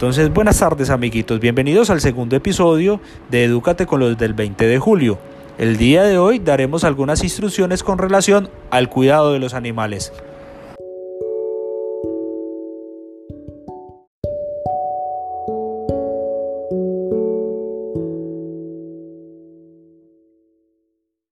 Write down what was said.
Entonces, buenas tardes amiguitos, bienvenidos al segundo episodio de Edúcate con los del 20 de julio. El día de hoy daremos algunas instrucciones con relación al cuidado de los animales.